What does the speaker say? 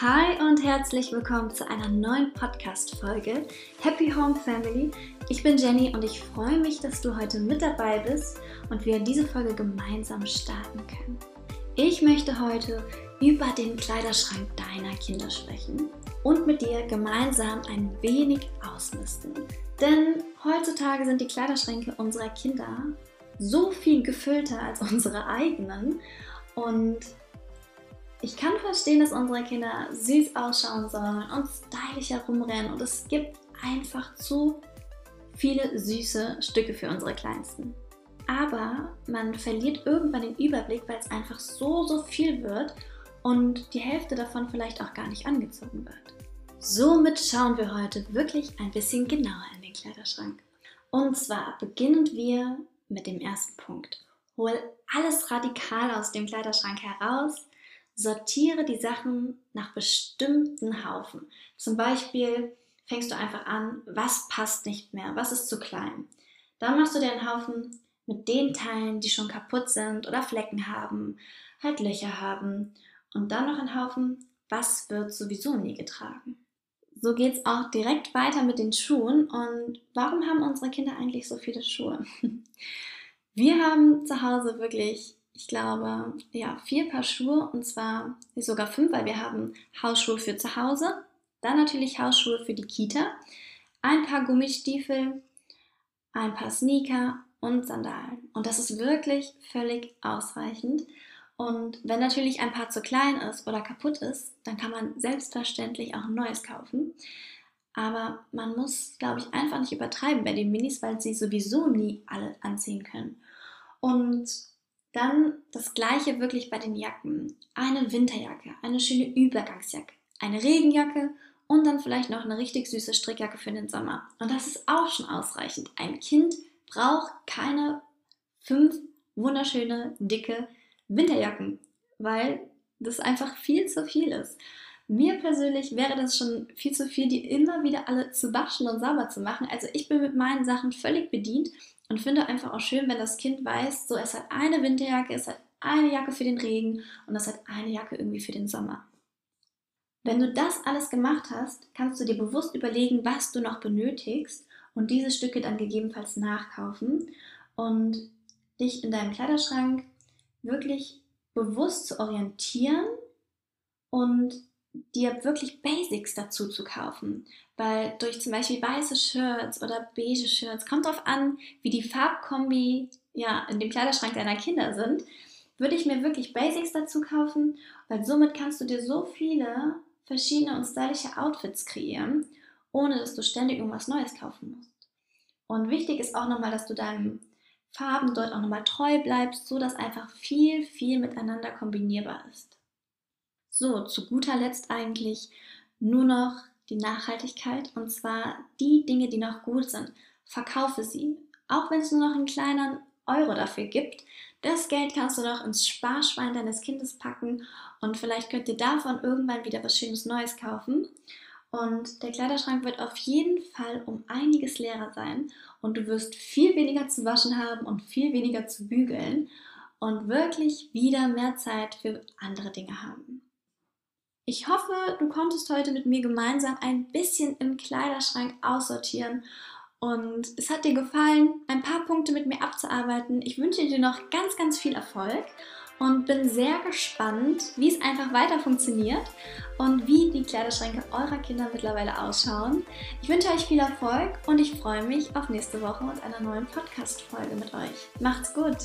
Hi und herzlich willkommen zu einer neuen Podcast-Folge Happy Home Family. Ich bin Jenny und ich freue mich, dass du heute mit dabei bist und wir diese Folge gemeinsam starten können. Ich möchte heute über den Kleiderschrank deiner Kinder sprechen und mit dir gemeinsam ein wenig ausmisten. Denn heutzutage sind die Kleiderschränke unserer Kinder so viel gefüllter als unsere eigenen und ich kann verstehen, dass unsere Kinder süß ausschauen sollen und stylisch herumrennen und es gibt einfach zu viele süße Stücke für unsere Kleinsten. Aber man verliert irgendwann den Überblick, weil es einfach so, so viel wird und die Hälfte davon vielleicht auch gar nicht angezogen wird. Somit schauen wir heute wirklich ein bisschen genauer in den Kleiderschrank. Und zwar beginnen wir mit dem ersten Punkt. Hol alles radikal aus dem Kleiderschrank heraus sortiere die Sachen nach bestimmten Haufen. Zum Beispiel fängst du einfach an, was passt nicht mehr, was ist zu klein. Dann machst du dir einen Haufen mit den Teilen, die schon kaputt sind oder Flecken haben, halt Löcher haben. Und dann noch einen Haufen, was wird sowieso nie getragen. So geht es auch direkt weiter mit den Schuhen. Und warum haben unsere Kinder eigentlich so viele Schuhe? Wir haben zu Hause wirklich ich glaube, ja, vier Paar Schuhe und zwar sogar fünf, weil wir haben Hausschuhe für zu Hause, dann natürlich Hausschuhe für die Kita, ein paar Gummistiefel, ein paar Sneaker und Sandalen. Und das ist wirklich völlig ausreichend. Und wenn natürlich ein Paar zu klein ist oder kaputt ist, dann kann man selbstverständlich auch ein neues kaufen. Aber man muss, glaube ich, einfach nicht übertreiben bei den Minis, weil sie sowieso nie alle anziehen können. Und dann das gleiche wirklich bei den Jacken. Eine Winterjacke, eine schöne Übergangsjacke, eine Regenjacke und dann vielleicht noch eine richtig süße Strickjacke für den Sommer. Und das ist auch schon ausreichend. Ein Kind braucht keine fünf wunderschöne, dicke Winterjacken, weil das einfach viel zu viel ist. Mir persönlich wäre das schon viel zu viel, die immer wieder alle zu waschen und sauber zu machen. Also ich bin mit meinen Sachen völlig bedient und finde einfach auch schön, wenn das Kind weiß, so es hat eine Winterjacke, es hat eine Jacke für den Regen und es hat eine Jacke irgendwie für den Sommer. Wenn du das alles gemacht hast, kannst du dir bewusst überlegen, was du noch benötigst und diese Stücke dann gegebenenfalls nachkaufen und dich in deinem Kleiderschrank wirklich bewusst zu orientieren und dir wirklich Basics dazu zu kaufen. Weil durch zum Beispiel weiße Shirts oder beige Shirts, kommt darauf an, wie die Farbkombi ja, in dem Kleiderschrank deiner Kinder sind, würde ich mir wirklich Basics dazu kaufen, weil somit kannst du dir so viele verschiedene und stylische Outfits kreieren, ohne dass du ständig irgendwas Neues kaufen musst. Und wichtig ist auch nochmal, dass du deinen Farben dort auch nochmal treu bleibst, so dass einfach viel, viel miteinander kombinierbar ist. So, zu guter Letzt eigentlich nur noch die Nachhaltigkeit und zwar die Dinge, die noch gut sind. Verkaufe sie, auch wenn es nur noch einen kleinen Euro dafür gibt. Das Geld kannst du noch ins Sparschwein deines Kindes packen und vielleicht könnt ihr davon irgendwann wieder was Schönes Neues kaufen. Und der Kleiderschrank wird auf jeden Fall um einiges leerer sein und du wirst viel weniger zu waschen haben und viel weniger zu bügeln und wirklich wieder mehr Zeit für andere Dinge haben. Ich hoffe, du konntest heute mit mir gemeinsam ein bisschen im Kleiderschrank aussortieren und es hat dir gefallen, ein paar Punkte mit mir abzuarbeiten. Ich wünsche dir noch ganz, ganz viel Erfolg und bin sehr gespannt, wie es einfach weiter funktioniert und wie die Kleiderschränke eurer Kinder mittlerweile ausschauen. Ich wünsche euch viel Erfolg und ich freue mich auf nächste Woche und einer neuen Podcast-Folge mit euch. Macht's gut!